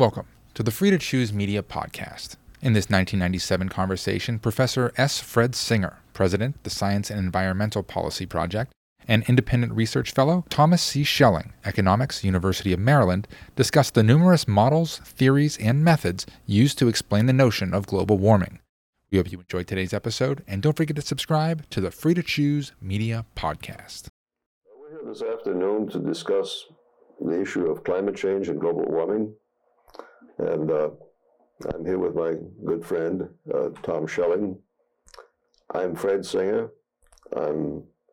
Welcome to the Free to Choose Media podcast. In this 1997 conversation, Professor S. Fred Singer, President, the Science and Environmental Policy Project, and independent research fellow Thomas C. Schelling, Economics, University of Maryland, discussed the numerous models, theories, and methods used to explain the notion of global warming. We hope you enjoyed today's episode, and don't forget to subscribe to the Free to Choose Media podcast. We're here this afternoon to discuss the issue of climate change and global warming. And uh, I'm here with my good friend, uh, Tom Schelling. I'm Fred Singer. I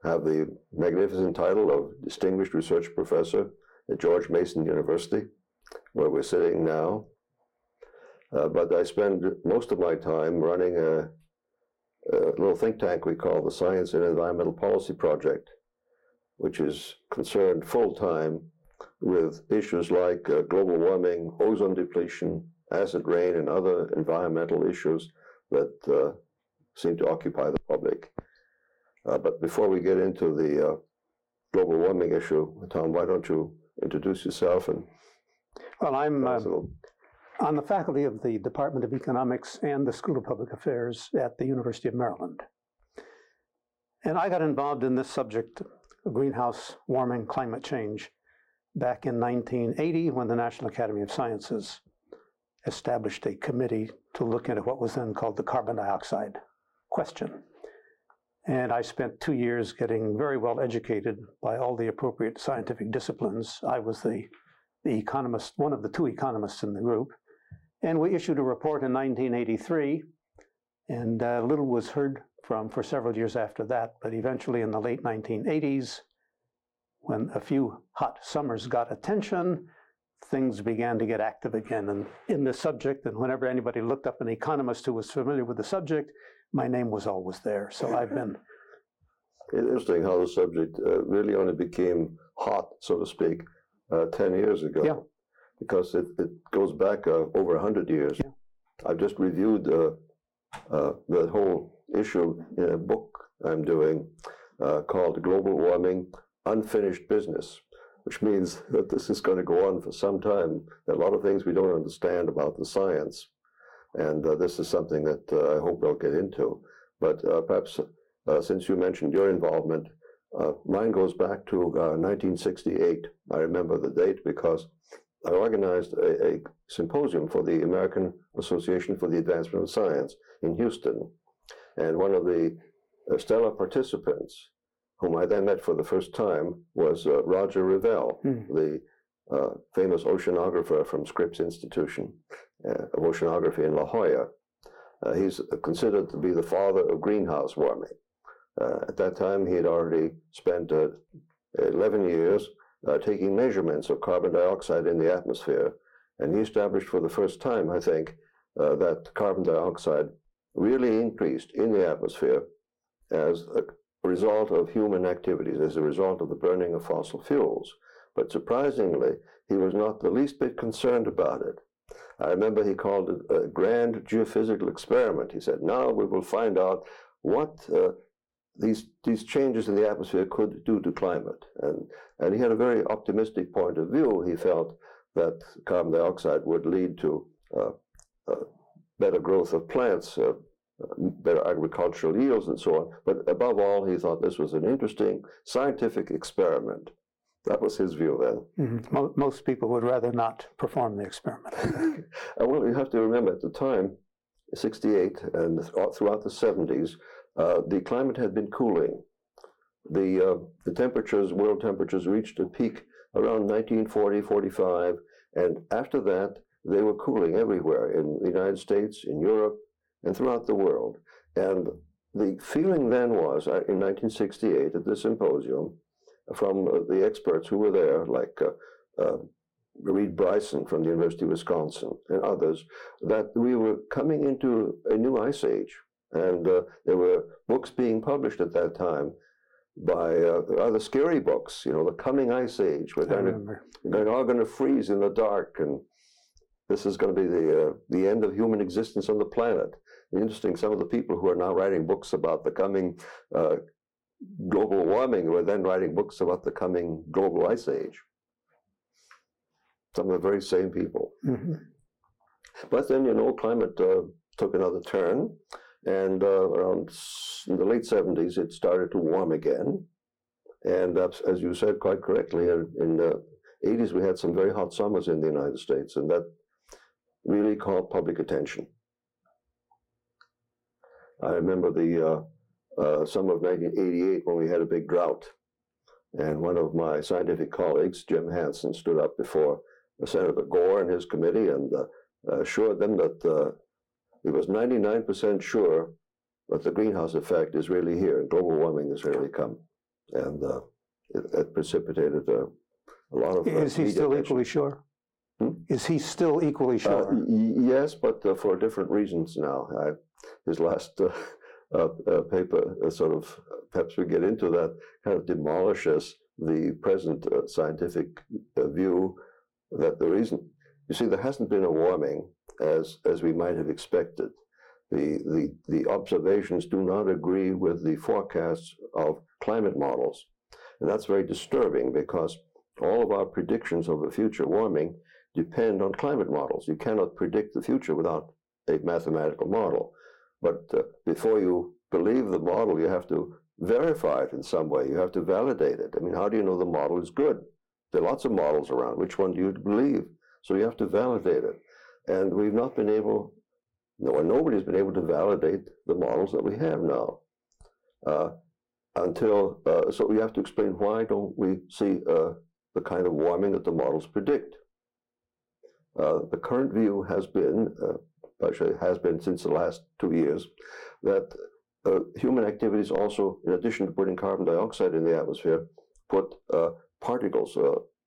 have the magnificent title of Distinguished Research Professor at George Mason University, where we're sitting now. Uh, but I spend most of my time running a, a, little think tank we call the Science and Environmental Policy Project, which is concerned full time with issues like uh, global warming, ozone depletion, acid rain, and other environmental issues that uh, seem to occupy the public. Uh, but before we get into the uh, global warming issue, Tom, why don't you introduce yourself and well, I'm on the faculty of the Department of Economics and the School of Public Affairs at the University of Maryland. And I got involved in this subject greenhouse warming, climate change, back in 1980 when the National Academy of Sciences established a committee to look into what was then called the carbon dioxide question. And I spent two years getting very well educated by all the appropriate scientific disciplines. I was the, the economist, one of the two economists in the group. And we issued a report in 1983, and uh, little was heard from for several years after that. But eventually, in the late 1980s, when a few hot summers got attention, things began to get active again and in the subject. And whenever anybody looked up an economist who was familiar with the subject, my name was always there. So I've been. Interesting how the subject uh, really only became hot, so to speak, uh, 10 years ago. Yeah because it, it goes back uh, over 100 years. Yeah. I've just reviewed uh, uh, the whole issue in a book I'm doing uh, called Global Warming Unfinished Business, which means that this is going to go on for some time. There are a lot of things we don't understand about the science. And uh, this is something that uh, I hope we'll get into. But perhaps since you mentioned your involvement, mine goes back to 1968. I remember the date because I organized a, a, symposium for the American Association for the Advancement of Science in Houston. And one of the uh, stellar participants, whom I then met for the first time, was uh, Roger Revelle, mm. the uh, famous oceanographer from Scripps Institution uh, of Oceanography in La Jolla. Uh, he's considered to be the father of greenhouse warming. Uh, at that time, he had already spent 11 years uh, taking measurements of carbon dioxide in the atmosphere. And he established for the first time, I think, uh, that carbon dioxide really increased in the atmosphere as a result of human activities, as a result of the burning of fossil fuels. But surprisingly, he was not the least bit concerned about it. I remember he called it a grand geophysical experiment. He said, now we will find out what uh, these these changes in the atmosphere could do to climate. And and he had a very optimistic point of view. He felt that carbon dioxide would lead to uh, uh, better growth of plants, better agricultural yields, and so on. But above all, he thought this was an interesting scientific experiment. That was his view then. Mm-hmm. Most people would rather not perform the experiment. well, you have to remember at the time, 68 and throughout the 70s, uh, the climate had been cooling. The, uh, the temperatures, world temperatures, reached a peak around 1940, 45, and after that, they were cooling everywhere in the United States, in Europe, and throughout the world. And the feeling then was, uh, in 1968 at the symposium, from the experts who were there, like uh, uh, Reid Bryson from the University of Wisconsin and others, that we were coming into a new ice age. And uh, there were books being published at that time by uh, rather scary books, you know, The Coming Ice Age. We're going to, we're all going to freeze in the dark, and this is going to be the, uh, the end of human existence on the planet. Interesting, some of the people who are now writing books about the coming uh, global warming were then writing books about the coming global ice age. Some of the very same people. Mm-hmm. But then, you know, climate uh, took another turn, and uh, around in the late 70s, it started to warm again. And as you said quite correctly, in the 80s, we had some very hot summers in the United States, and that really caught public attention. I remember the uh, uh, summer of 1988 when we had a big drought, and one of my scientific colleagues, Jim Hansen, stood up before Senator Gore and his committee and uh, assured them that uh, he was 99% sure that the greenhouse effect is really here and global warming has really come. And uh, it, it, precipitated a, a lot of. Is he still attention. equally sure? Hmm? Is he still equally sure? Uh, yes, but uh, for different reasons now. His last uh, uh, paper sort of, perhaps we get into that, kind of demolishes the present scientific view that the reason, you see, there hasn't been a warming as, as we might have expected. The, the, the observations do not agree with the forecasts of climate models. And that's very disturbing because all of our predictions of the future warming depend on climate models. You cannot predict the future without a mathematical model. But uh, before you believe the model, you have to verify it in some way. You have to validate it. I mean, how do you know the model is good? There are lots of models around. Which one do you believe? So you have to validate it. And we've not been able, no, nobody's been able to validate the models that we have now. Uh, until, uh, so we have to explain why don't we see uh, the kind of warming that the models predict. Uh, the current view has been, uh, actually has been since the last two years, that uh, human activities also, in addition to putting carbon dioxide in the atmosphere, put particles,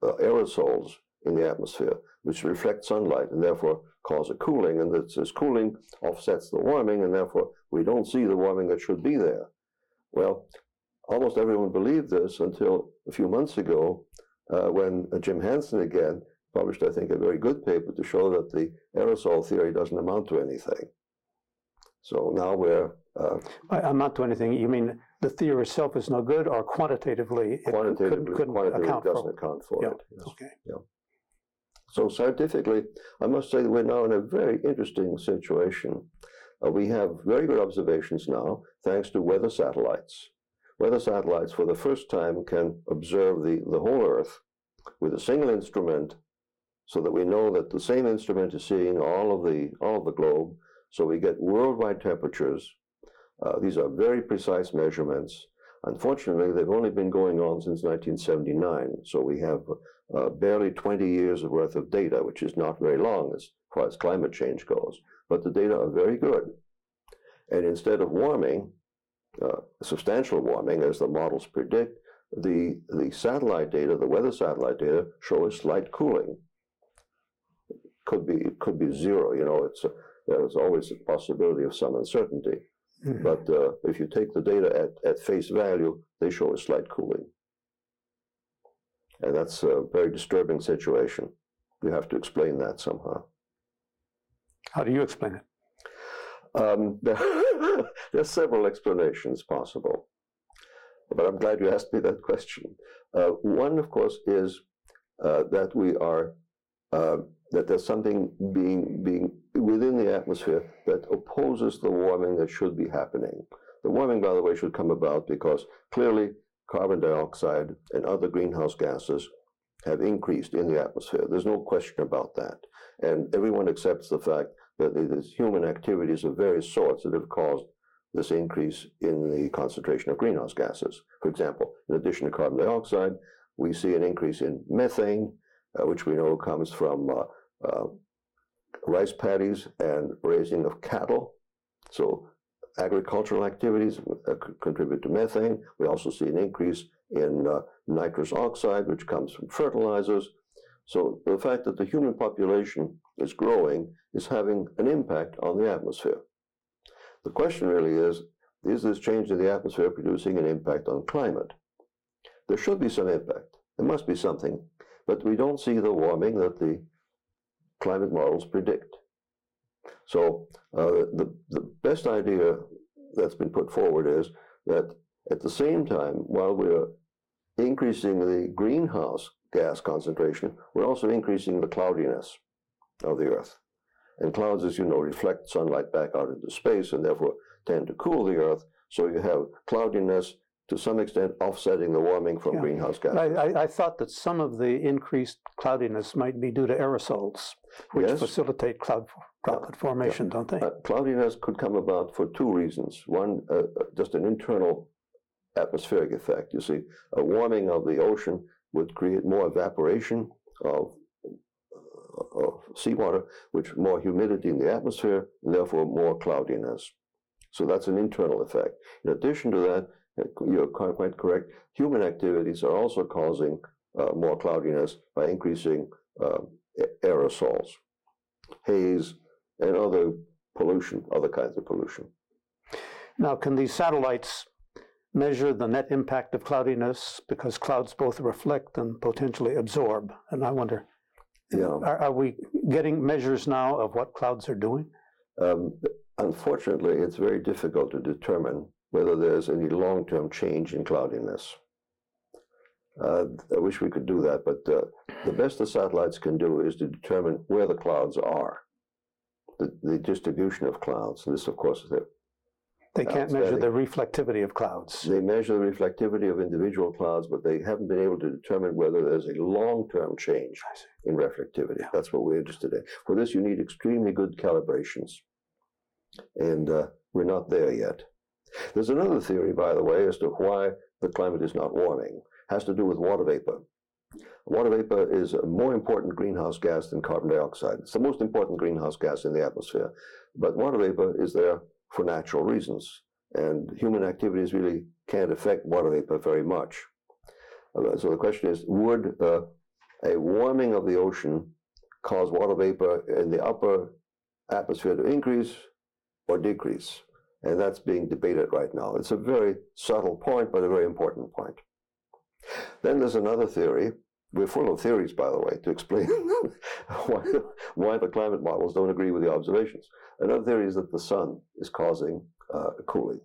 aerosols in the atmosphere, which reflect sunlight and therefore cause a cooling. And this cooling offsets the warming, and therefore we don't see the warming that should be there. Well, almost everyone believed this until a few months ago uh, when uh, Jim Hansen again published, I think, a very good paper to show that the aerosol theory doesn't amount to anything. So now we're. Uh, amount to anything, you mean the theory itself is no good, or quantitatively it quantitatively, couldn't, couldn't quantitatively account doesn't for account for yeah. it. Yes. Okay. Yeah. So scientifically, I must say that we're now in a very interesting situation. Uh, we have very good observations now, thanks to weather satellites. Weather satellites, for the first time, can observe the, the whole Earth with a single instrument, so that we know that the same instrument is seeing all of the all of the globe. So we get worldwide temperatures. Uh, these are very precise measurements. Unfortunately, they've only been going on since 1979, so we have uh, barely 20 years worth of data, which is not very long as far as climate change goes. But the data are very good. And instead of warming, uh, substantial warming, as the models predict, the, the satellite data, the weather satellite data, show a slight cooling. Could be could be zero. You know, it's there's always a possibility of some uncertainty. Mm-hmm. But uh, if you take the data at, at face value, they show a slight cooling. And that's a very disturbing situation. You have to explain that somehow. How do you explain it? Um, there, there, are several explanations possible, but I'm glad you asked me that question. Uh, one, of course, is uh, that we are uh, that there's something being being within the atmosphere that opposes the warming that should be happening. The warming, by the way, should come about because clearly carbon dioxide and other greenhouse gases have increased in the atmosphere. There's no question about that. And everyone accepts the fact that it is human activities of various sorts that have caused this increase in the concentration of greenhouse gases. For example, in addition to carbon dioxide, we see an increase in methane, uh, which we know comes from uh, uh, rice paddies and raising of cattle. So agricultural activities uh, contribute to methane. We also see an increase in uh, nitrous oxide, which comes from fertilizers. So the fact that the human population is growing is having an impact on the atmosphere. The question really is, is this change in the atmosphere producing an impact on climate? There should be some impact. There must be something. But we don't see the warming that the climate models predict. So uh, the, the best idea that's been put forward is that at the same time, while we're increasing the greenhouse gas concentration, we're also increasing the cloudiness of the Earth. And clouds, as you know, reflect sunlight back out into space and therefore tend to cool the Earth. So you have cloudiness to some extent offsetting the warming from Yeah. greenhouse gases. I, I, I thought that some of the increased cloudiness might be due to aerosols, which Yes. facilitate cloud droplet formation, don't they? Uh, cloudiness could come about for two reasons. One, uh, uh, just an internal atmospheric effect. You see, a warming of the ocean would create more evaporation of, uh, of seawater, which more humidity in the atmosphere, and therefore more cloudiness. So that's an internal effect. In addition to that, you're quite quite correct. Human activities are also causing uh, more cloudiness by increasing uh, aerosols, haze, and other pollution, other kinds of pollution. Now, can these satellites measure the net impact of cloudiness? Because clouds both reflect and potentially absorb. And I wonder, Yeah. are, are we getting measures now of what clouds are doing? Um, unfortunately, it's very difficult to determine whether there's any long-term change in cloudiness. Uh, I wish we could do that, but uh, the best the satellites can do is to determine where the clouds are, the, the distribution of clouds. And this, of course, is the, They can't measure the reflectivity of clouds. they measure the reflectivity of individual clouds, but they haven't been able to determine whether there's a long-term change in reflectivity. That's what we're interested in. For this, you need extremely good calibrations, and uh, we're not there yet. There's another theory, by the way, as to why the climate is not warming. It has to do with water vapor. Water vapor is a more important greenhouse gas than carbon dioxide. It's the most important greenhouse gas in the atmosphere. But water vapor is there for natural reasons, and human activities really can't affect water vapor very much. Uh, So the question is, would uh, a warming of the ocean cause water vapor in the upper atmosphere to increase or decrease? And that's being debated right now. It's a very subtle point, but a very important point. Then there's another theory. We're full of theories, by the way, to explain why, why the climate models don't agree with the observations. Another theory is that the sun is causing uh, cooling.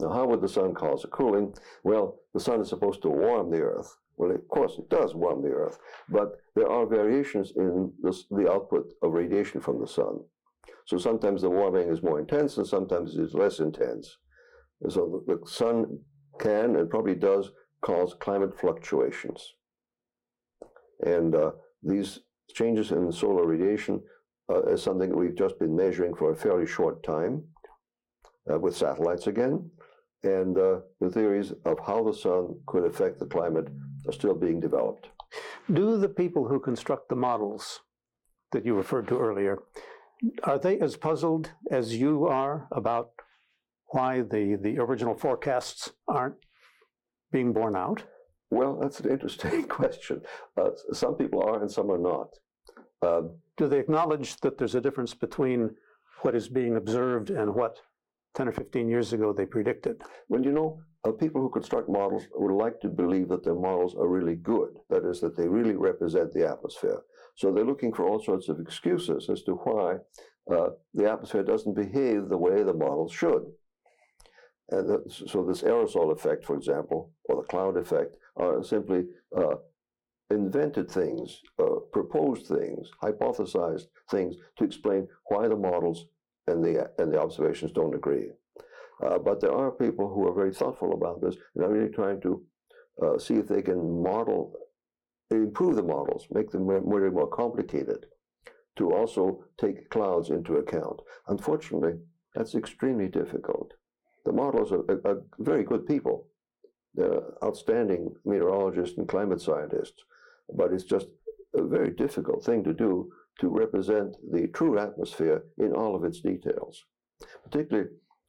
Now, how would the sun cause a cooling? Well, the sun is supposed to warm the earth. Well, of course, it does warm the earth, but there are variations in this, the output of radiation from the sun. So sometimes the warming is more intense and sometimes it's less intense. And so the, the sun can and probably does cause climate fluctuations. And uh, these changes in solar radiation uh, is something that we've just been measuring for a fairly short time uh, with satellites again. And uh, the theories of how the sun could affect the climate are still being developed. Do the people who construct the models that you referred to earlier, are they as puzzled as you are about why the, the original forecasts aren't being borne out? Well, that's an interesting question. Uh, some people are and some are not. Uh, Do they acknowledge that there's a difference between what is being observed and what 10 or 15 years ago they predicted? Well, you know, uh, people who construct models would like to believe that their models are really good. That is, that they really represent the atmosphere. So they're looking for all sorts of excuses as to why uh, the atmosphere doesn't behave the way the models should. And that, so this aerosol effect, for example, or the cloud effect, are simply uh, invented things, uh, proposed things, hypothesized things to explain why the models and the and the observations don't agree. Uh, but there are people who are very thoughtful about this and are really trying to uh, see if they can model, improve the models, make them more, more, more complicated, to also take clouds into account. Unfortunately, that's extremely difficult. The models are, are, are very good people. They're outstanding meteorologists and climate scientists, but it's just a very difficult thing to do to represent the true atmosphere in all of its details, particularly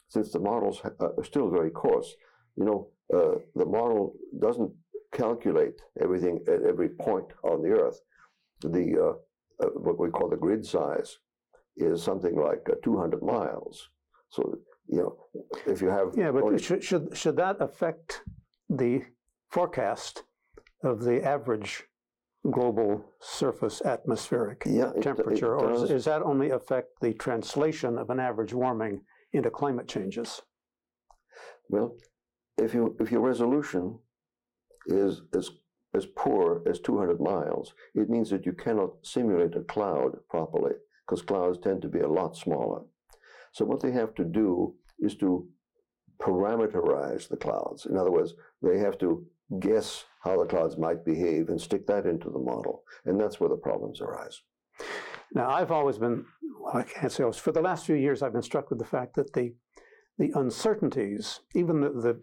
since the models are still very coarse. You know, uh, the model doesn't calculate everything at every point on the Earth. The uh, uh, what we call the grid size is something like uh, 200 miles. So you know, if you have Yeah, but should, should, should that affect the forecast of the average global surface atmospheric yeah, it- it temperature? Or does. is that only affect the translation of an average warming into climate changes? Well, if you if your resolution is as as poor as 200 miles, it means that you cannot simulate a cloud properly. because clouds tend to be a lot smaller. So what they have to do is to parameterize the clouds. In other words, they have to guess how the clouds might behave and stick that into the model. And that's where the problems arise. Now, I've always been, well, I can't say for the last few years, I've been struck with the fact that the, the uncertainties, even the, the,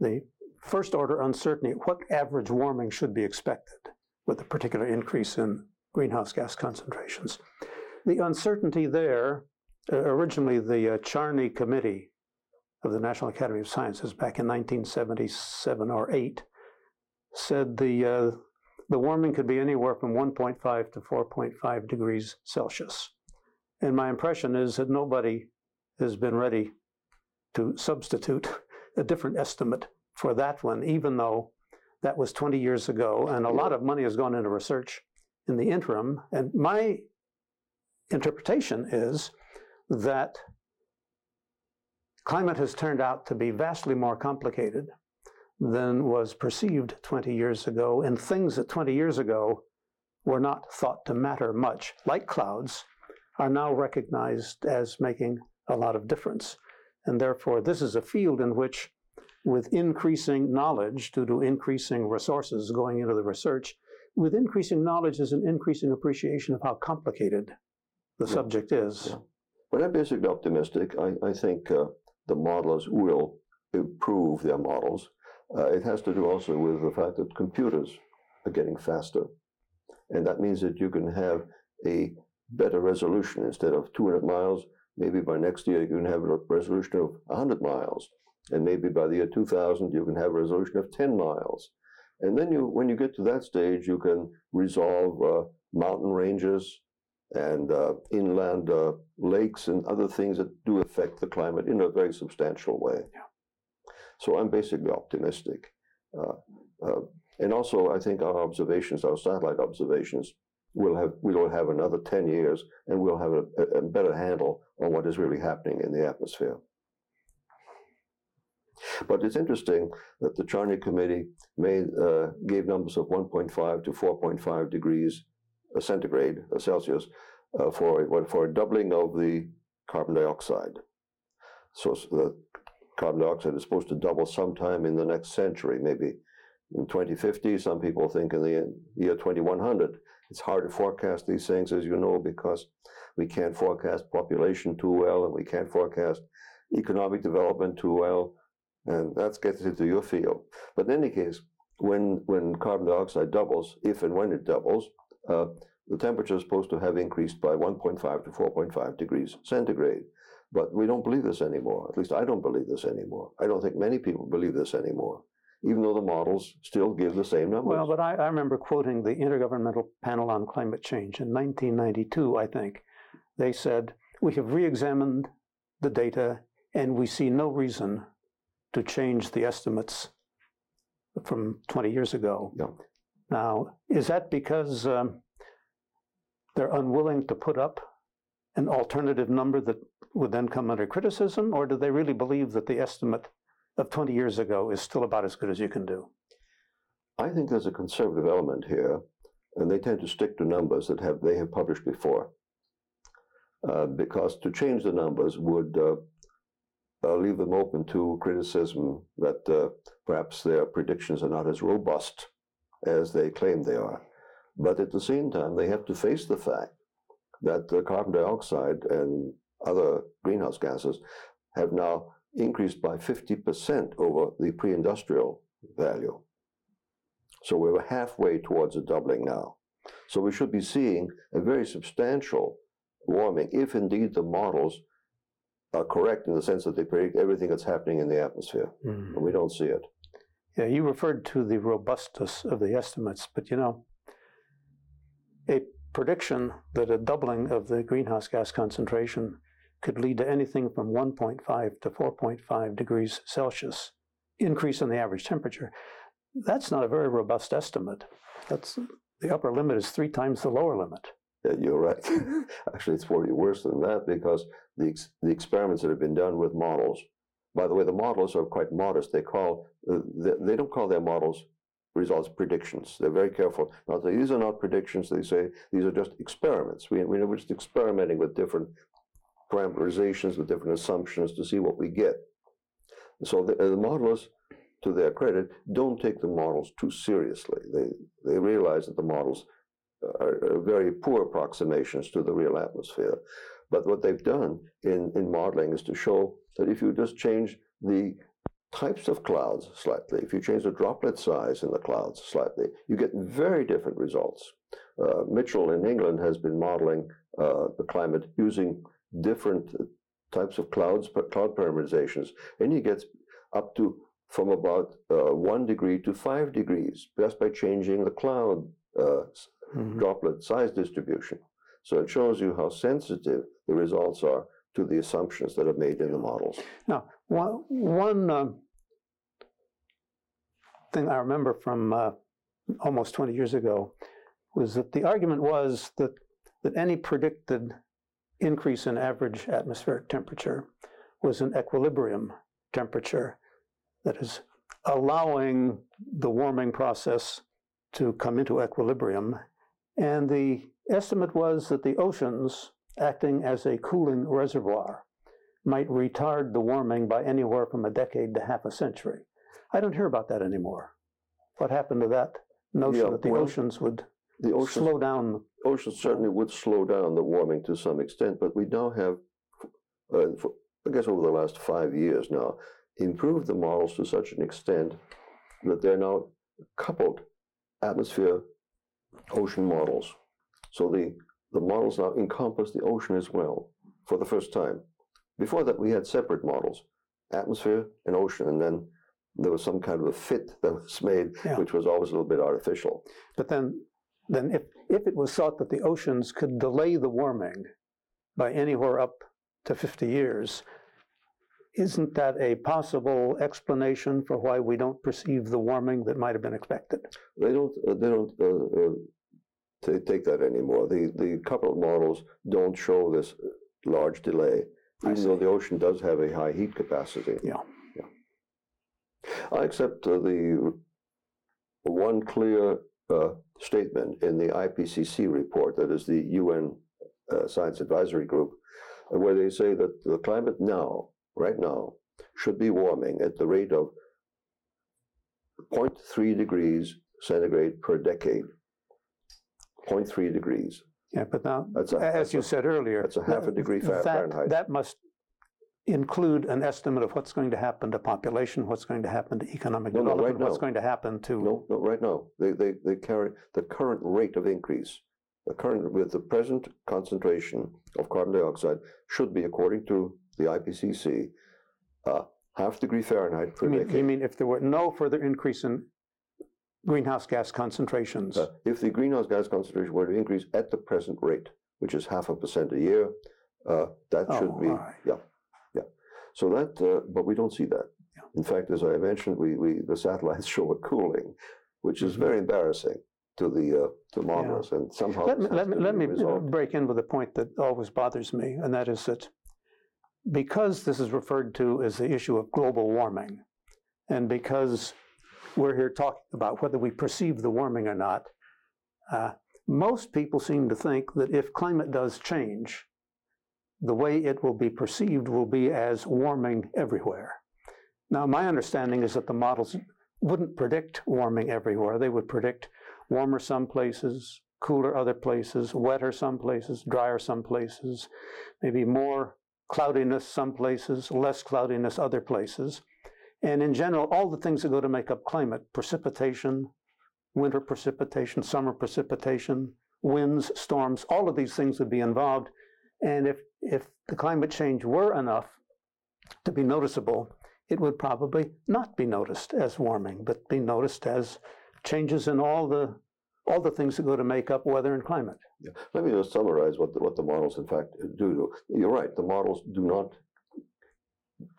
the first order uncertainty, what average warming should be expected with a particular increase in greenhouse gas concentrations. The uncertainty there, uh, originally the uh, Charney Committee of the National Academy of Sciences back in 1977 or 8 said the, uh, the warming could be anywhere from 1.5 to 4.5 degrees Celsius. And my impression is that nobody has been ready to substitute a different estimate for that one, even though that was 20 years ago, and a lot of money has gone into research in the interim. And my interpretation is that climate has turned out to be vastly more complicated than was perceived 20 years ago, and things that 20 years ago were not thought to matter much, like clouds, are now recognized as making a lot of difference. And therefore, this is a field in which, with increasing knowledge due to increasing resources going into the research, with increasing knowledge is an increasing appreciation of how complicated the yeah. subject is. Yeah. But I'm basically optimistic. I, I think uh, the modelers will improve their models. Uh, it has to do also with the fact that computers are getting faster. And that means that you can have a better resolution instead of 200 miles. Maybe by next year, you can have a resolution of 100 miles. And maybe by the year 2000, you can have a resolution of 10 miles. And then you, when you get to that stage, you can resolve uh, mountain ranges and uh, inland uh, lakes and other things that do affect the climate in a very substantial way. Yeah. So I'm basically optimistic. Uh, uh, and also, I think our observations, our satellite observations, will have we will have another 10 years and we'll have a, a better handle on what is really happening in the atmosphere. But it's interesting that the Charney Committee made, uh, gave numbers of 1.5 to 4.5 degrees centigrade, Celsius, uh, for, for a doubling of the carbon dioxide. So the carbon dioxide is supposed to double sometime in the next century, maybe in 2050. Some people think in the year 2100. It's hard to forecast these things, as you know, because we can't forecast population too well and we can't forecast economic development too well. And that gets into your field. But in any case, when, when carbon dioxide doubles, if and when it doubles, uh, the temperature is supposed to have increased by 1.5 to 4.5 degrees centigrade. But we don't believe this anymore. At least I don't believe this anymore. I don't think many people believe this anymore, even though the models still give the same numbers. Well, but I, I remember quoting the Intergovernmental Panel on Climate Change in 1992, I think. They said, We have re examined the data and we see no reason to change the estimates from 20 years ago. Now, is that because um, they're unwilling to put up an alternative number that would then come under criticism, or do they really believe that the estimate of 20 years ago is still about as good as you can do? I think there's a conservative element here, and they tend to stick to numbers that have they have published before, uh, because to change the numbers would uh, leave them open to criticism that uh, perhaps their predictions are not as robust as they claim they are. But at the same time, they have to face the fact that the carbon dioxide and other greenhouse gases have now increased by 50% over the pre industrial value. So we're halfway towards a doubling now. So we should be seeing a very substantial warming if indeed the models are correct in the sense that they predict everything that's happening in the atmosphere. Mm. And we don't see it. Yeah, you referred to the robustness of the estimates, but you know, a prediction that a doubling of the greenhouse gas concentration could lead to anything from 1.5 to 4.5 degrees Celsius increase in the average temperature. That's not a very robust estimate. That's the upper limit is three times the lower limit. Yeah, you're right. Actually, it's probably worse than that because the ex- the experiments that have been done with models. By the way, the models are quite modest. They call uh, they, they don't call their models results predictions. They're very careful. Now, these are not predictions. They say these are just experiments. We, we are just experimenting with different parameterizations, with different assumptions to see what we get. So the, the modelers, to their credit, don't take the models too seriously. They, they realize that the models are, very poor approximations to the real atmosphere. But what they've done in, in modeling is to show that if you just change the types of clouds slightly, if you change the droplet size in the clouds slightly, you get very different results. Uh, Mitchell in England has been modeling uh, the climate using different types of clouds, cloud parameterizations, and he gets up to from about uh, one degree to five degrees just by changing the cloud uh, mm-hmm. droplet size distribution. So it shows you how sensitive the results are to the assumptions that are made in the models. Now, one, one um, thing I remember from uh, almost 20 years ago was that the argument was that, that any predicted increase in average atmospheric temperature was an equilibrium temperature that is allowing the warming process to come into equilibrium. And the estimate was that the oceans, acting as a cooling reservoir, might retard the warming by anywhere from a decade to half a century. I don't hear about that anymore. What happened to that notion yeah, that the well, oceans would the oceans, slow down? Oceans certainly would slow down the warming to some extent, but we now have, uh, for, I guess over the last five years now, improved the models to such an extent that they're now coupled atmosphere ocean models. So the, the models now encompass the ocean as well for the first time. Before that, we had separate models, atmosphere and ocean, and then there was some kind of a fit that was made, yeah. which was always a little bit artificial. But then, then if, if it was thought that the oceans could delay the warming by anywhere up to 50 years, isn't that a possible explanation for why we don't perceive the warming that might have been expected? They don't. Uh, they don't uh, uh, take that anymore. The the coupled models don't show this large delay, even though the ocean does have a high heat capacity. Yeah. Yeah. I accept uh, the one clear uh, statement in the IPCC report, that is the UN uh, Science Advisory Group, where they say that the climate now right now should be warming at the rate of 0.3 degrees centigrade per decade. 0.3 degrees. Yeah, but now, a, as you a, said earlier, that's a half a degree that, Fahrenheit. That must include an estimate of what's going to happen to population, what's going to happen to economic no, development, no, right what's going to happen to. No, no, right now. They, they, they carry the current rate of increase. The current, with the present concentration of carbon dioxide, should be, according to the IPCC, uh, half degree Fahrenheit per you mean, decade. You mean if there were no further increase in greenhouse gas concentrations? Uh, if the greenhouse gas concentration were to increase at the present rate, which is half a percent a year, uh, that oh, should be, right. yeah, yeah. So that, uh, but we don't see that. Yeah. In fact, as I mentioned, we, we the satellites show a cooling, which is mm-hmm. very embarrassing to the uh, to modelers, yeah. and somehow let me let me, let me break in with a point that always bothers me, and that is that because this is referred to as the issue of global warming, and because we're here talking about whether we perceive the warming or not, uh, most people seem to think that if climate does change, the way it will be perceived will be as warming everywhere. Now, my understanding is that the models wouldn't predict warming everywhere. They would predict warmer some places, cooler other places, wetter some places, drier some places, maybe more cloudiness some places, less cloudiness other places. And in general, all the things that go to make up climate precipitation, winter precipitation, summer precipitation, winds, storms, all of these things would be involved. And if, if the climate change were enough to be noticeable, it would probably not be noticed as warming, but be noticed as changes in all the all the things that go to make up weather and climate. Yeah. Let me just summarize what the, what the models, in fact, do. You're right. The models do not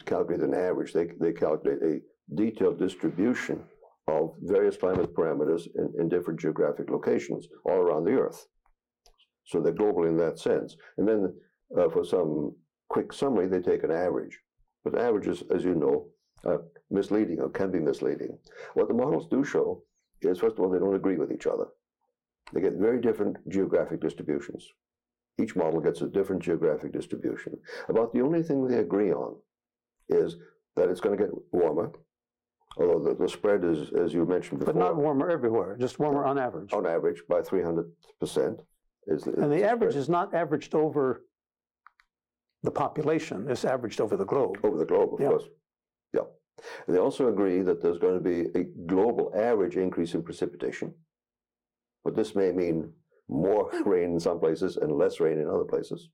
calculate an average. They, they calculate a detailed distribution of various climate parameters in, in different geographic locations all around the Earth. So they're global in that sense. And then uh, for some quick summary, they take an average. But averages, as you know, are misleading or can be misleading. What the models do show is first of all, they don't agree with each other. They get very different geographic distributions. Each model gets a different geographic distribution. About the only thing they agree on is that it's going to get warmer, although the, the spread is, as you mentioned before, But not warmer everywhere, just warmer on average. on average by 300%. Is the, And the average spread is not averaged over the population, it's averaged over the globe. over the globe, of Yeah. course. They also agree that there's going to be a global average increase in precipitation. But this may mean more rain in some places and less rain in other places.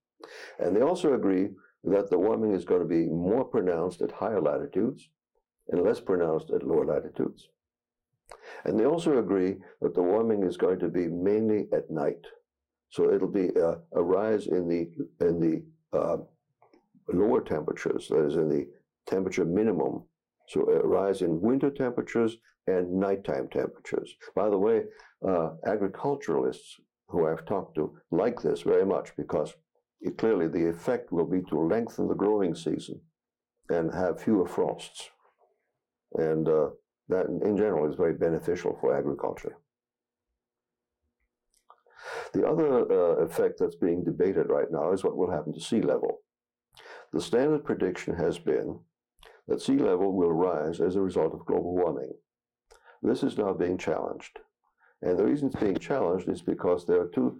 And they also agree that the warming is going to be more pronounced at higher latitudes and less pronounced at lower latitudes. And they also agree that the warming is going to be mainly at night. So it'll be a, a rise in the in the uh, lower temperatures, that is in the temperature minimum. So a rise in winter temperatures and nighttime temperatures. By the way, uh, agriculturalists who I've talked to like this very much because it, clearly the effect will be to lengthen the growing season and have fewer frosts. And uh, that in general is very beneficial for agriculture. The other uh, effect that's being debated right now is what will happen to sea level. The standard prediction has been that sea level will rise as a result of global warming. This is now being challenged. And the reason it's being challenged is because there are two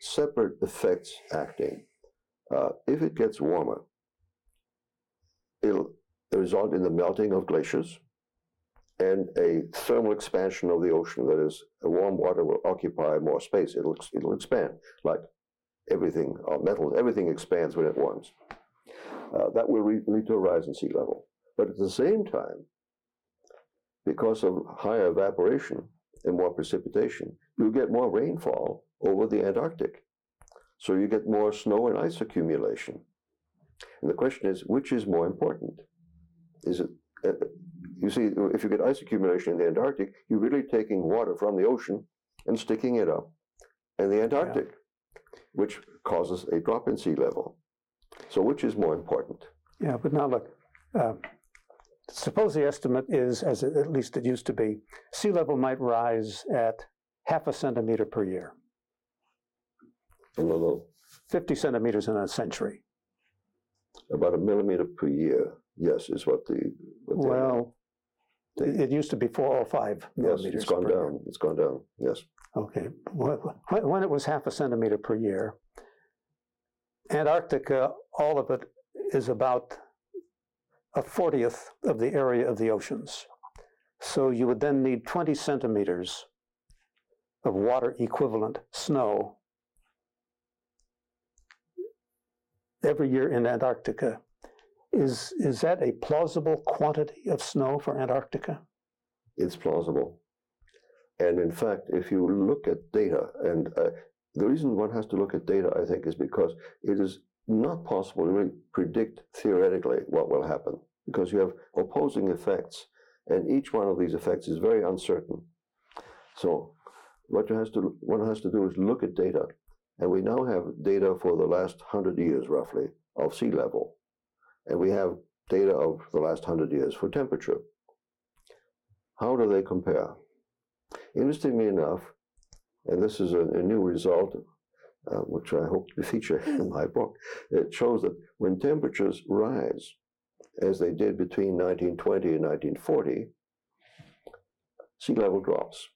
separate effects acting. Uh, if it gets warmer, it'll result in the melting of glaciers and a thermal expansion of the ocean. That is, warm water will occupy more space. It'll, it'll expand like everything, uh, metals, everything expands when it warms. Uh, that will re- lead to a rise in sea level. But at the same time, because of higher evaporation and more precipitation, you get more rainfall over the Antarctic. So you get more snow and ice accumulation. And the question is, which is more important? Is it, uh, you see, if you get ice accumulation in the Antarctic, you're really taking water from the ocean and sticking it up in the Antarctic, which causes a drop in sea level. So which is more important? Yeah, but now look, uh, suppose the estimate is, as it, at least it used to be, sea level might rise at half a centimeter per year, In a little, 50 centimeters in a century. about a millimeter per year, yes, is what the. What Well, it it used to be four or five Yes, millimeters it's gone per year. down, it's gone down, yes. Okay, Wh- wh- when it was half a centimeter per year, Antarctica, all of it is about a fortieth of the area of the oceans. So you would then need 20 centimeters of water equivalent snow every year in Antarctica. Is, is that a plausible quantity of snow for Antarctica? It's plausible. And in fact, if you look at data, and uh, the reason one has to look at data, I think, is because it is not possible to really predict theoretically what will happen, because you have opposing effects, and each one of these effects is very uncertain. So, what has to one has to do is look at data, and we now have data for the last hundred years, roughly, of sea level, and we have data of the last hundred years for temperature. How do they compare? Interestingly enough, and this is a, a new result, uh, which I hope to feature in my book, it shows that when temperatures rise, as they did between 1920 and 1940, sea level drops.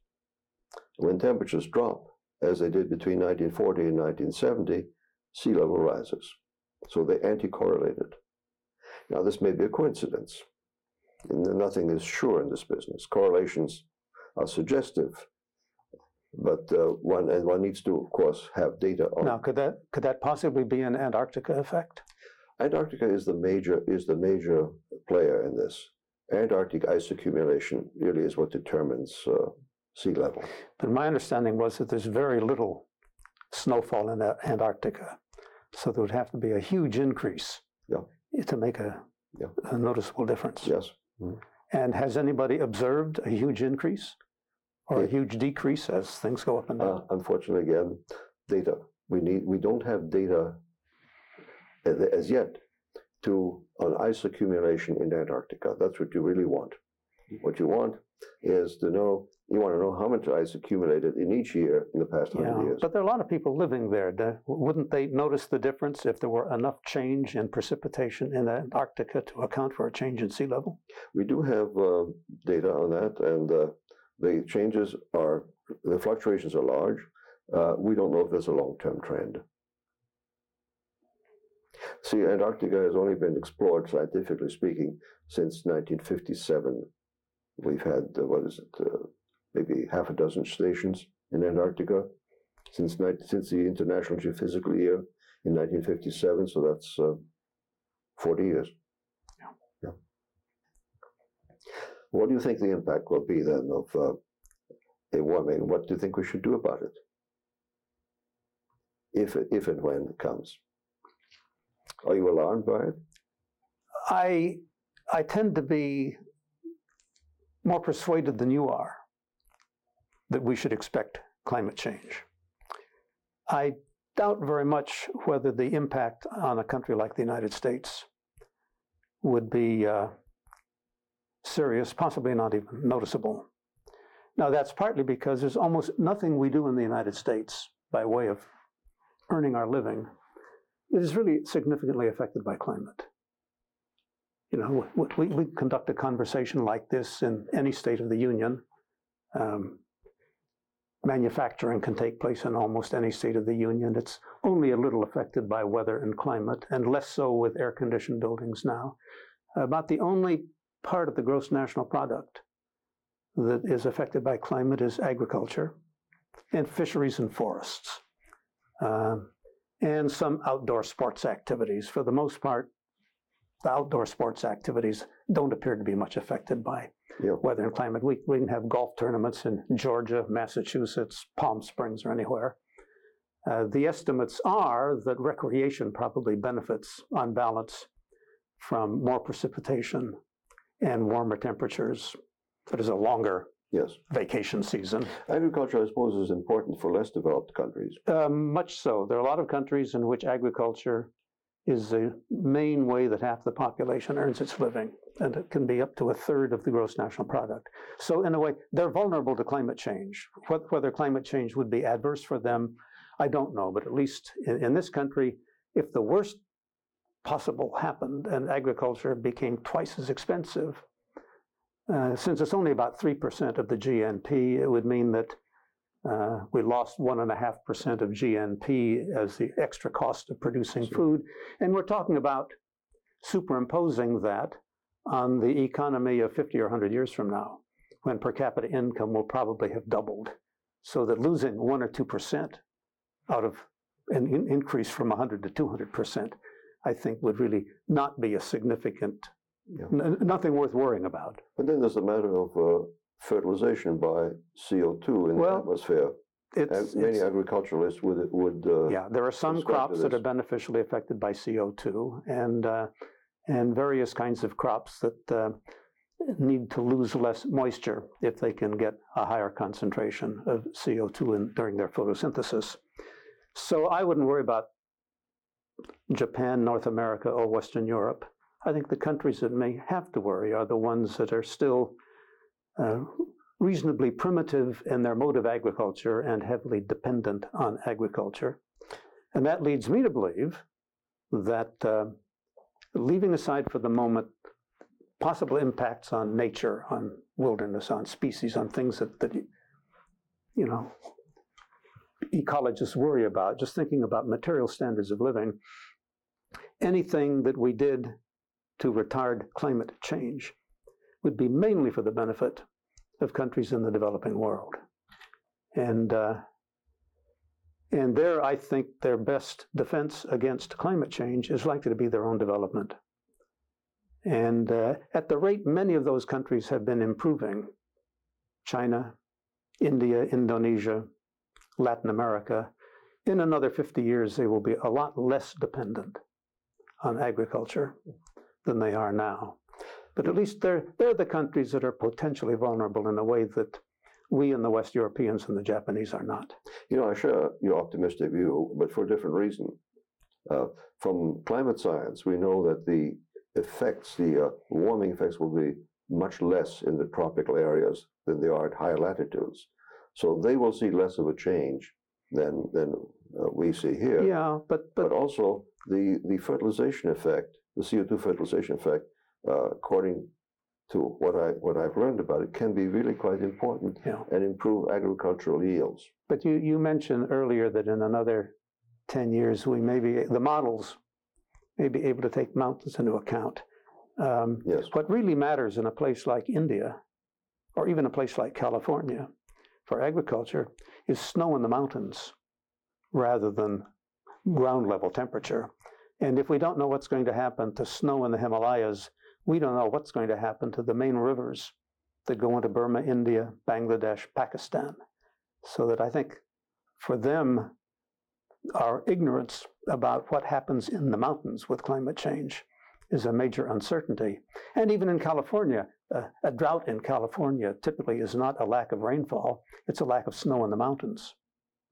When temperatures drop, as they did between 1940 and 1970, sea level rises. So they anti-correlated. Now, this may be a coincidence. Nothing is sure in this business. Correlations are suggestive, but uh, one and one needs to, of course, have data on. Now, could that, could that possibly be an Antarctica effect? Antarctica is the major is the major player in this. Antarctic ice accumulation really is what determines uh, sea level. But my understanding was that there's very little snowfall in Antarctica. So there would have to be a huge increase Yeah. to make a, Yeah. a noticeable difference. Yes, And has anybody observed a huge increase or a huge decrease as things go up and down? uh, unfortunately, again, data. We need we don't have data as, yet to on ice accumulation in Antarctica. That's what you really want. What you want is to know You want to know how much ice accumulated in each year in the past hundred Yeah, years. but there are a lot of people living there. Wouldn't they notice the difference if there were enough change in precipitation in Antarctica to account for a change in sea level? We do have uh, data on that, and uh, the changes are, the fluctuations are large. Uh, we don't know if there's a long-term trend. See, Antarctica has only been explored, scientifically speaking, since 1957. We've had, uh, what is it, uh, maybe half a dozen stations in Antarctica since, since the International Geophysical Year in 1957, so that's uh, 40 years. Yeah. What do you think the impact will be then of uh, a warming? What do you think we should do about it? If, it- if and when it comes. Are you alarmed by it? I, I tend to be more persuaded than you are that we should expect climate change. I doubt very much whether the impact on a country like the United States would be uh, serious, possibly not even noticeable. Now, that's partly because there's almost nothing we do in the United States by way of earning our living that is really significantly affected by climate. You know, we, we, we conduct a conversation like this in any state of the union. Um, manufacturing can take place in almost any state of the union. It's only a little affected by weather and climate, and less so with air conditioned buildings now. About the only part of the gross national product that is affected by climate is agriculture and fisheries and forests, um, and some outdoor sports activities. For the most part, the outdoor sports activities don't appear to be much affected by Yeah. weather and climate. We, we can have golf tournaments in Georgia, Massachusetts, Palm Springs, or anywhere. Uh, the estimates are that recreation probably benefits on balance from more precipitation and warmer temperatures. But it's a longer Yes. vacation season. Agriculture, I suppose, is important for less developed countries. Um, much so. There are a lot of countries in which agriculture is the main way that half the population earns its living, and it can be up to a third of the gross national product. So, in a way, they're vulnerable to climate change. Wh- Whether climate change would be adverse for them, I don't know. But at least in, in this country, if the worst possible happened and agriculture became twice as expensive, uh, since it's only about 3% of the GNP, it would mean that uh, we lost one and a half percent of GNP as the extra cost of producing Sure. food. And we're talking about superimposing that on the economy of 50 or 100 years from now, when per capita income will probably have doubled. So that losing one or 2% out of an in- increase from 100 to 200%, I think would really not be a significant, Yeah. n- nothing worth worrying about. But then there's a matter of uh, fertilization by CO2 in Well, the atmosphere. It's, many it's- agriculturalists would would uh, Yeah, there are some crops that are beneficially affected by CO2 and, uh, and various kinds of crops that uh, need to lose less moisture if they can get a higher concentration of CO2 in, during their photosynthesis. So I wouldn't worry about Japan, North America, or Western Europe. I think the countries that may have to worry are the ones that are still uh, reasonably primitive in their mode of agriculture and heavily dependent on agriculture. And that leads me to believe that, uh, leaving aside for the moment possible impacts on nature, on wilderness, on species, on things that, that you know, ecologists worry about, just thinking about material standards of living, anything that we did to retard climate change would be mainly for the benefit of countries in the developing world. And, uh, and there, I think their best defense against climate change is likely to be their own development. And uh, at the rate many of those countries have been improving, China, India, Indonesia, Latin America, in another 50 years, they will be a lot less dependent on agriculture than they are now. But at least they're, they're the countries that are potentially vulnerable in a way that we and the West Europeans and the Japanese are not. You know, I share your optimistic view, but for a different reason. Uh, from climate science, we know that the effects, the uh, warming effects, will be much less in the tropical areas than they are at higher latitudes. So they will see less of a change than than uh, we see here. Yeah, but but, But also the the fertilization effect, the CO2 fertilization effect, uh, according to what I what I've learned about it, can be really quite important Yeah. and improve agricultural yields. but you you mentioned earlier that in another ten years we may be the models may be able to take mountains into account. Um, Yes. What really matters in a place like India, or even a place like California, for agriculture, is snow in the mountains rather than ground level temperature. And if we don't know what's going to happen to snow in the Himalayas, we don't know what's going to happen to the main rivers that go into Burma, India, Bangladesh, Pakistan. So that I think for them, our ignorance about what happens in the mountains with climate change is a major uncertainty. And even in California, a drought in California typically is not a lack of rainfall, it's a lack of snow in the mountains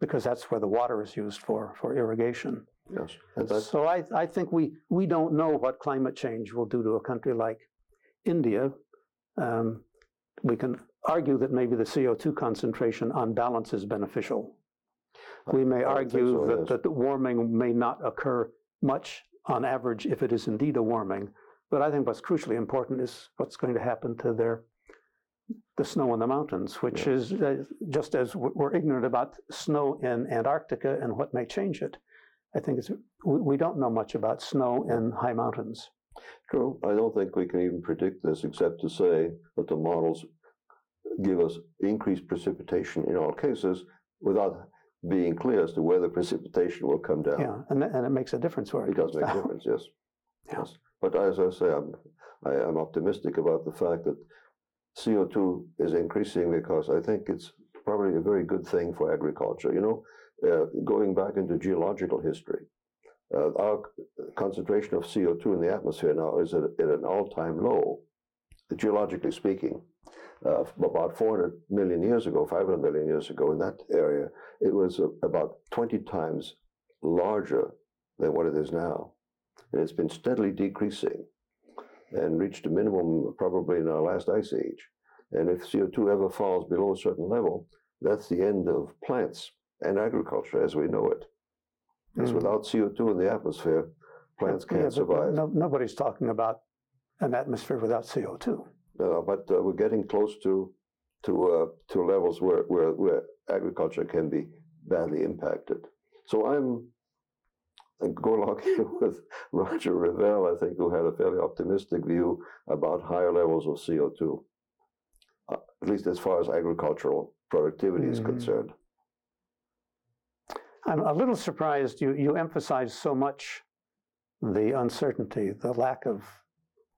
because that's where the water is used for, for irrigation. Yes. So I, I think we, we don't know what climate change will do to a country like India. Um, we can argue that maybe the CO2 concentration on balance is beneficial. We may I would think argue so, that, yes. that the warming may not occur much on average if it is indeed a warming. But I think what's crucially important is what's going to happen to their the snow in the mountains, which Yeah. is uh, just as we're ignorant about snow in Antarctica and what may change it. I think it's we, don't know much about snow in high mountains. true. I don't think we can even predict this except to say that the models give us increased precipitation in all cases without being clear as to where the precipitation will come down. Yeah, and that, and it makes a difference where it, It does make a difference, yes. Yeah. Yes. But as I say, I'm, I am optimistic about the fact that CO2 is increasing because I think it's probably a very good thing for agriculture. You know, uh, going back into geological history, uh, our concentration of CO2 in the atmosphere now is at, at an all-time low, geologically speaking. Uh, about 400 million years ago, 500 million years ago, in that area, it was about 20 times larger than what it is now. And it's been steadily decreasing and reached a minimum probably in our last ice age. And if CO2 ever falls below a certain level, that's the end of plants and agriculture as we know it. Because Mm. without CO2 in the atmosphere, plants can't but survive. No, nobody's talking about an atmosphere without CO2. Uh, but uh, we're getting close to to uh, to levels where, where where agriculture can be badly impacted. So I'm I go along here with Roger Revelle, I think, who had a fairly optimistic view about higher levels of CO2, uh, at least as far as agricultural productivity is Mhm. concerned. I'm a little surprised you, you emphasize so much the uncertainty, the lack of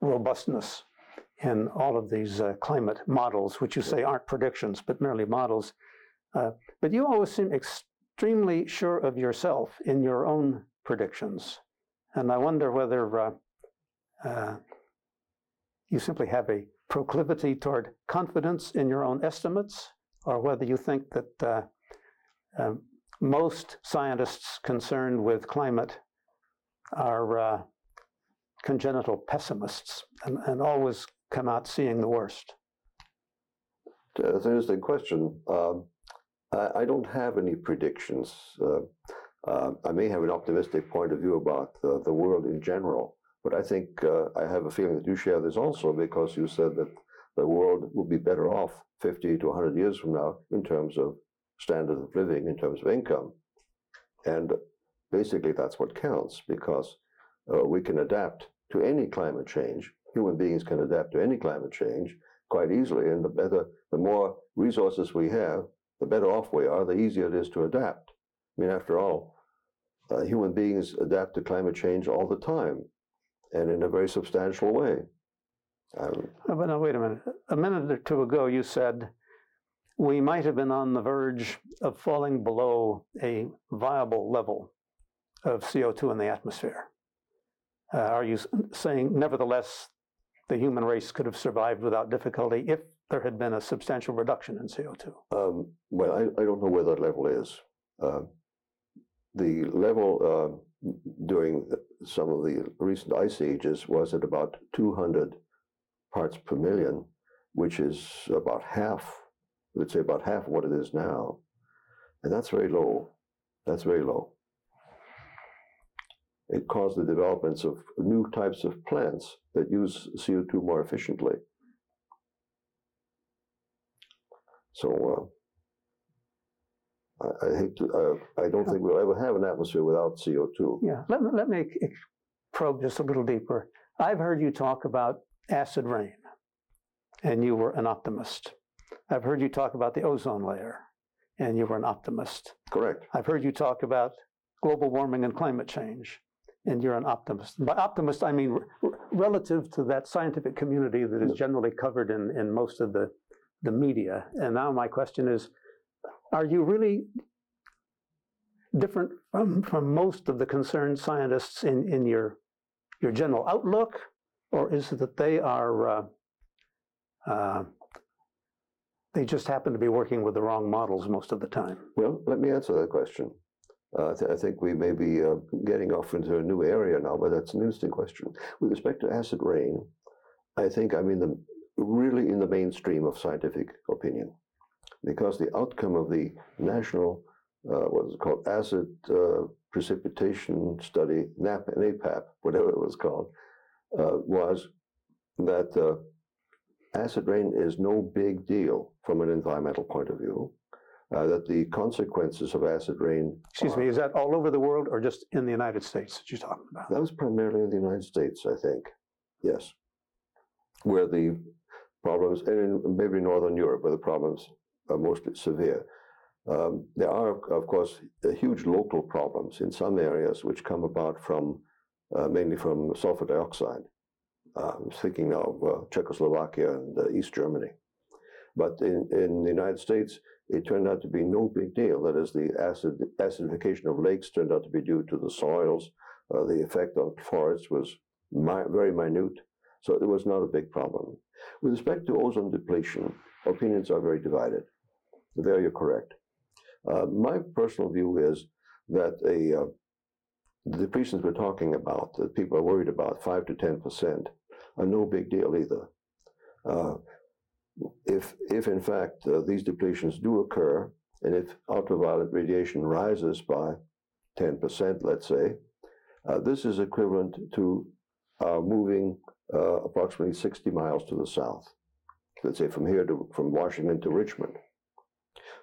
robustness in all of these uh, climate models, which you say aren't predictions, but merely models. Uh, but you always seem extremely sure of yourself in your own predictions. And I wonder whether uh, uh, you simply have a proclivity toward confidence in your own estimates, or whether you think that uh, um, most scientists concerned with climate are uh, congenital pessimists and, and always come out seeing the worst. That's an interesting question. Um, I, I don't have any predictions. Uh, uh, I may have an optimistic point of view about the world in general, but I think uh, I have a feeling that you share this also because you said that the world will be better off 50 to 100 years from now in terms of standard of living, in terms of income. And basically, that's what counts because uh, we can adapt to any climate change. Human beings can adapt to any climate change quite easily, and the better, the more resources we have, the better off we are, the easier it is to adapt. I mean, after all, uh, human beings adapt to climate change all the time, and in a very substantial way. Um, Oh, But now, wait a minute. A minute or two ago, you said we might have been on the verge of falling below a viable level of CO2 in the atmosphere. Uh, are you saying, nevertheless, the human race could have survived without difficulty if there had been a substantial reduction in CO2? Um, well, I, I don't know where that level is. Uh, the level uh, during some of the recent ice ages was at about 200 parts per million, which is about half, let's say about half what it is now. And that's very low. That's very low. It caused the developments of new types of plants that use CO2 more efficiently. So uh, I, I, hate to, uh, I don't think we'll ever have an atmosphere without CO2. Yeah, let, let me probe just a little deeper. I've heard you talk about acid rain, and you were an optimist. I've heard you talk about the ozone layer, and you were an optimist. Correct. I've heard you talk about global warming and climate change, and you're an optimist. By optimist, I mean relative to that scientific community that is generally covered in, in most of the, the media. And now my question is, are you really different from, from most of the concerned scientists in, in your, your general outlook, or is it that they are, uh, uh, they just happen to be working with the wrong models most of the time? Well, let me answer that question. Uh, th- I think we may be uh, getting off into a new area now, but that's an interesting question. With respect to acid rain, I think I'm in the really in the mainstream of scientific opinion because the outcome of the national uh, what is it called acid uh, precipitation study, NAP and APAP, whatever it was called, uh, was that uh, acid rain is no big deal from an environmental point of view uh, that the consequences of acid rain. Excuse me, is that all over the world or just in the United States that you're talking about? That was primarily in the United States, I think. Yes. Where the problems, and in maybe Northern Europe, where the problems are most severe. Um, there are, of course, huge local problems in some areas which come about from uh, mainly from sulfur dioxide. Uh, I'm thinking of uh, Czechoslovakia and uh, East Germany. But in, in the United States, it turned out to be no big deal. That is, the acid, acidification of lakes turned out to be due to the soils. Uh, the effect on forests was mi- very minute, so it was not a big problem. With respect to ozone depletion, opinions are very divided. There you're correct. Uh, my personal view is that a uh, the depletions we're talking about, that people are worried about, five to ten percent, are no big deal either. Uh, if, if in fact uh, these depletions do occur, and if ultraviolet radiation rises by 10%, let's say, uh, this is equivalent to uh, moving uh, approximately 60 miles to the south. Let's say from here to from Washington to Richmond,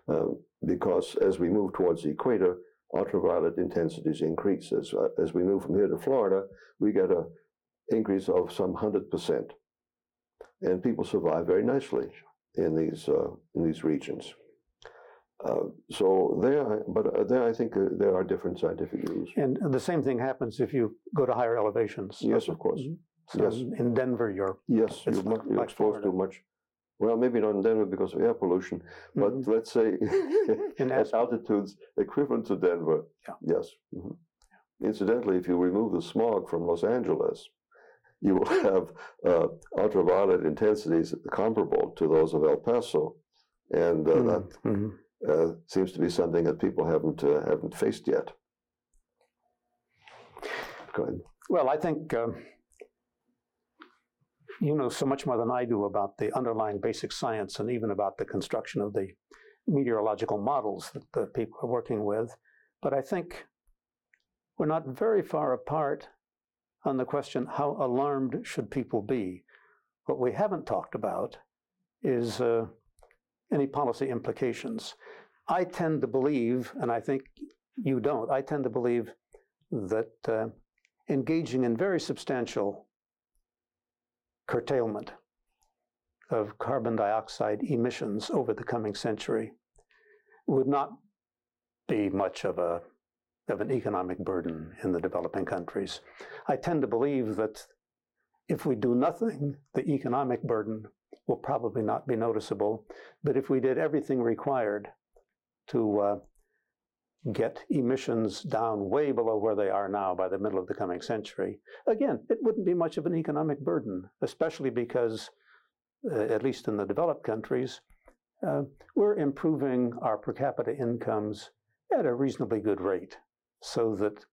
uh, because as we move towards the equator, ultraviolet intensities increase. As, as we move from here to Florida, we get a increase of some hundred percent and people survive very nicely in these uh, in these regions. Uh, so there, but uh, there, I think uh, there are different scientific views. And the same thing happens if you go to higher elevations. Yes, of course. So yes. In Denver, you're yes, you're, like, you're like exposed Florida. to much. Well, maybe not in Denver because of air pollution, but Mhm. let's say In at altitudes equivalent to Denver. Yeah. Yes. mhm. Incidentally, if you remove the smog from Los Angeles, you will have uh, ultraviolet intensities comparable to those of El Paso, and uh, that Mhm. uh, seems to be something that people haven't uh, haven't faced yet. Go ahead. Well, I think um, you know so much more than I do about the underlying basic science and even about the construction of the meteorological models that the people are working with. But I think we're not very far apart on the question how alarmed should people be. What we haven't talked about is uh, any policy implications. I tend to believe, and I think you don't, I tend to believe that uh, engaging in very substantial curtailment of carbon dioxide emissions over the coming century would not be much of a of an economic burden in the developing countries. I tend to believe that if we do nothing, the economic burden will probably not be noticeable. But if we did everything required to uh, get emissions down way below where they are now by the middle of the coming century, again, it wouldn't be much of an economic burden, especially because, uh, at least in the developed countries, uh, we're improving our per capita incomes at a reasonably good rate. So that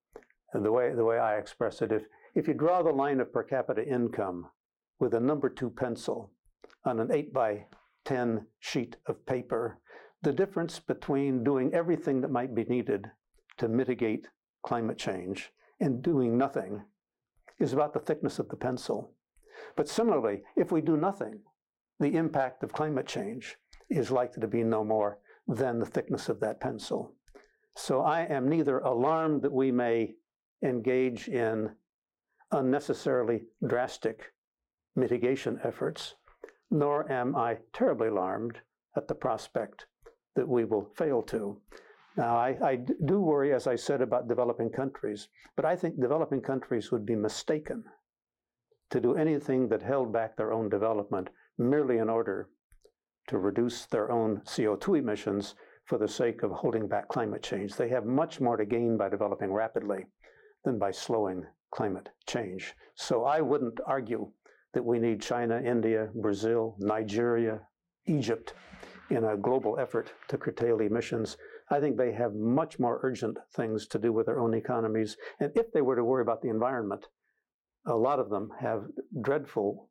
the way the way I express it, if if you draw the line of per capita income with a number two pencil on an 8 by 10 sheet of paper the difference between doing everything that might be needed to mitigate climate change and doing nothing is about the thickness of the pencil. But similarly, if we do nothing, the impact of climate change is likely to be no more than the thickness of that pencil. So I am neither alarmed that we may engage in unnecessarily drastic mitigation efforts, nor am I terribly alarmed at the prospect that we will fail to. Now, I, I, do worry, as I said, about developing countries, but I think developing countries would be mistaken to do anything that held back their own development merely in order to reduce their own CO2 emissions for the sake of holding back climate change. They have much more to gain by developing rapidly than by slowing climate change. So I wouldn't argue that we need China, India, Brazil, Nigeria, Egypt in a global effort to curtail emissions. I think they have much more urgent things to do with their own economies. And if they were to worry about the environment, a lot of them have dreadful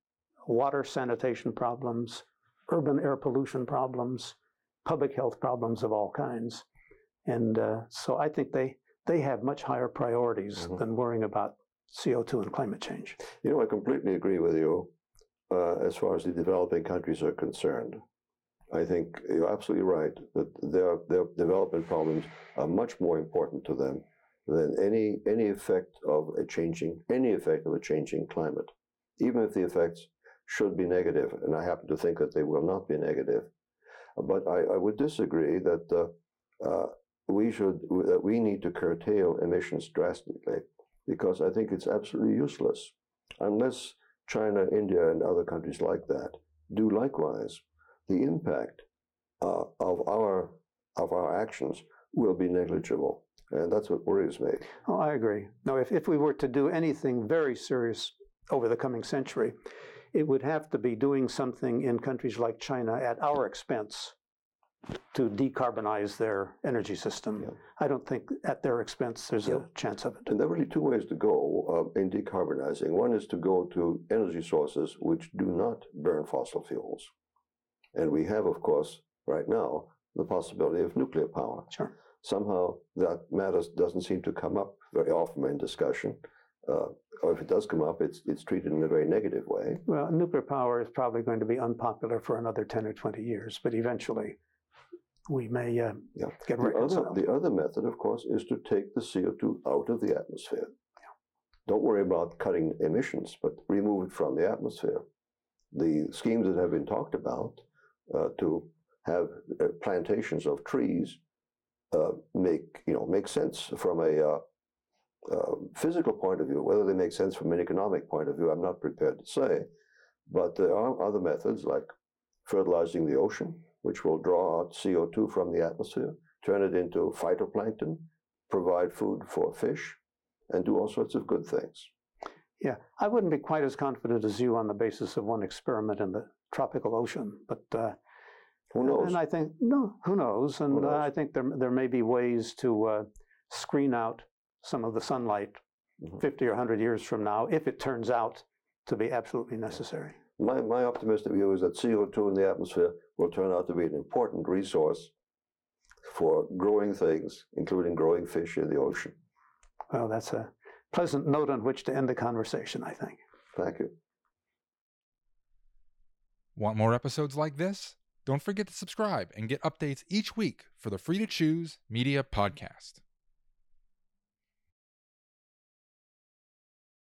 water sanitation problems, urban air pollution problems, public health problems of all kinds. And uh, so I think they, they have much higher priorities mm-hmm. than worrying about CO2 and climate change. You know, I completely agree with you uh, as far as the developing countries are concerned. I think you're absolutely right that their their development problems are much more important to them than any any effect of a changing any effect of a changing climate, even if the effects should be negative, and I happen to think that they will not be negative. But I, I would disagree that uh, uh, we should that we need to curtail emissions drastically because I think it's absolutely useless unless China, India, and other countries like that do likewise the impact uh, of our of our actions will be negligible. And that's what worries me. Oh, I agree. Now, if, if we were to do anything very serious over the coming century, it would have to be doing something in countries like China at our expense to decarbonize their energy system. Yeah. I don't think at their expense there's yeah. a chance of it. And there are really two ways to go uh, in decarbonizing. One is to go to energy sources which do not burn fossil fuels. And we have, of course, right now, the possibility of nuclear power. Sure. Somehow that matter doesn't seem to come up very often in discussion. Uh, or if it does come up, it's it's treated in a very negative way. Well, nuclear power is probably going to be unpopular for another ten or twenty years, but eventually, we may uh, yeah. get the other, the other method, of course, is to take the CO2 out of the atmosphere. Yeah. Don't worry about cutting emissions, but remove it from the atmosphere. The schemes that have been talked about uh, to have uh, plantations of trees uh, make you know make sense from a physical point of view. Whether they make sense from an economic point of view, I'm not prepared to say. But there are other methods like fertilizing the ocean, which will draw out CO2 from the atmosphere, turn it into phytoplankton, provide food for fish, and do all sorts of good things. Yeah, I wouldn't be quite as confident as you on the basis of one experiment in the tropical ocean, but uh, who knows? And I think no, who knows? And who knows? Uh, I think there there may be ways to uh, screen out some of the sunlight mm-hmm. 50 or 100 years from now if it turns out to be absolutely necessary. My my optimistic view is that CO2 in the atmosphere will turn out to be an important resource for growing things, including growing fish in the ocean. Well, that's a pleasant note on which to end the conversation, I think. Thank you. Want more episodes like this? Don't forget to subscribe and get updates each week for the Free to Choose Media Podcast.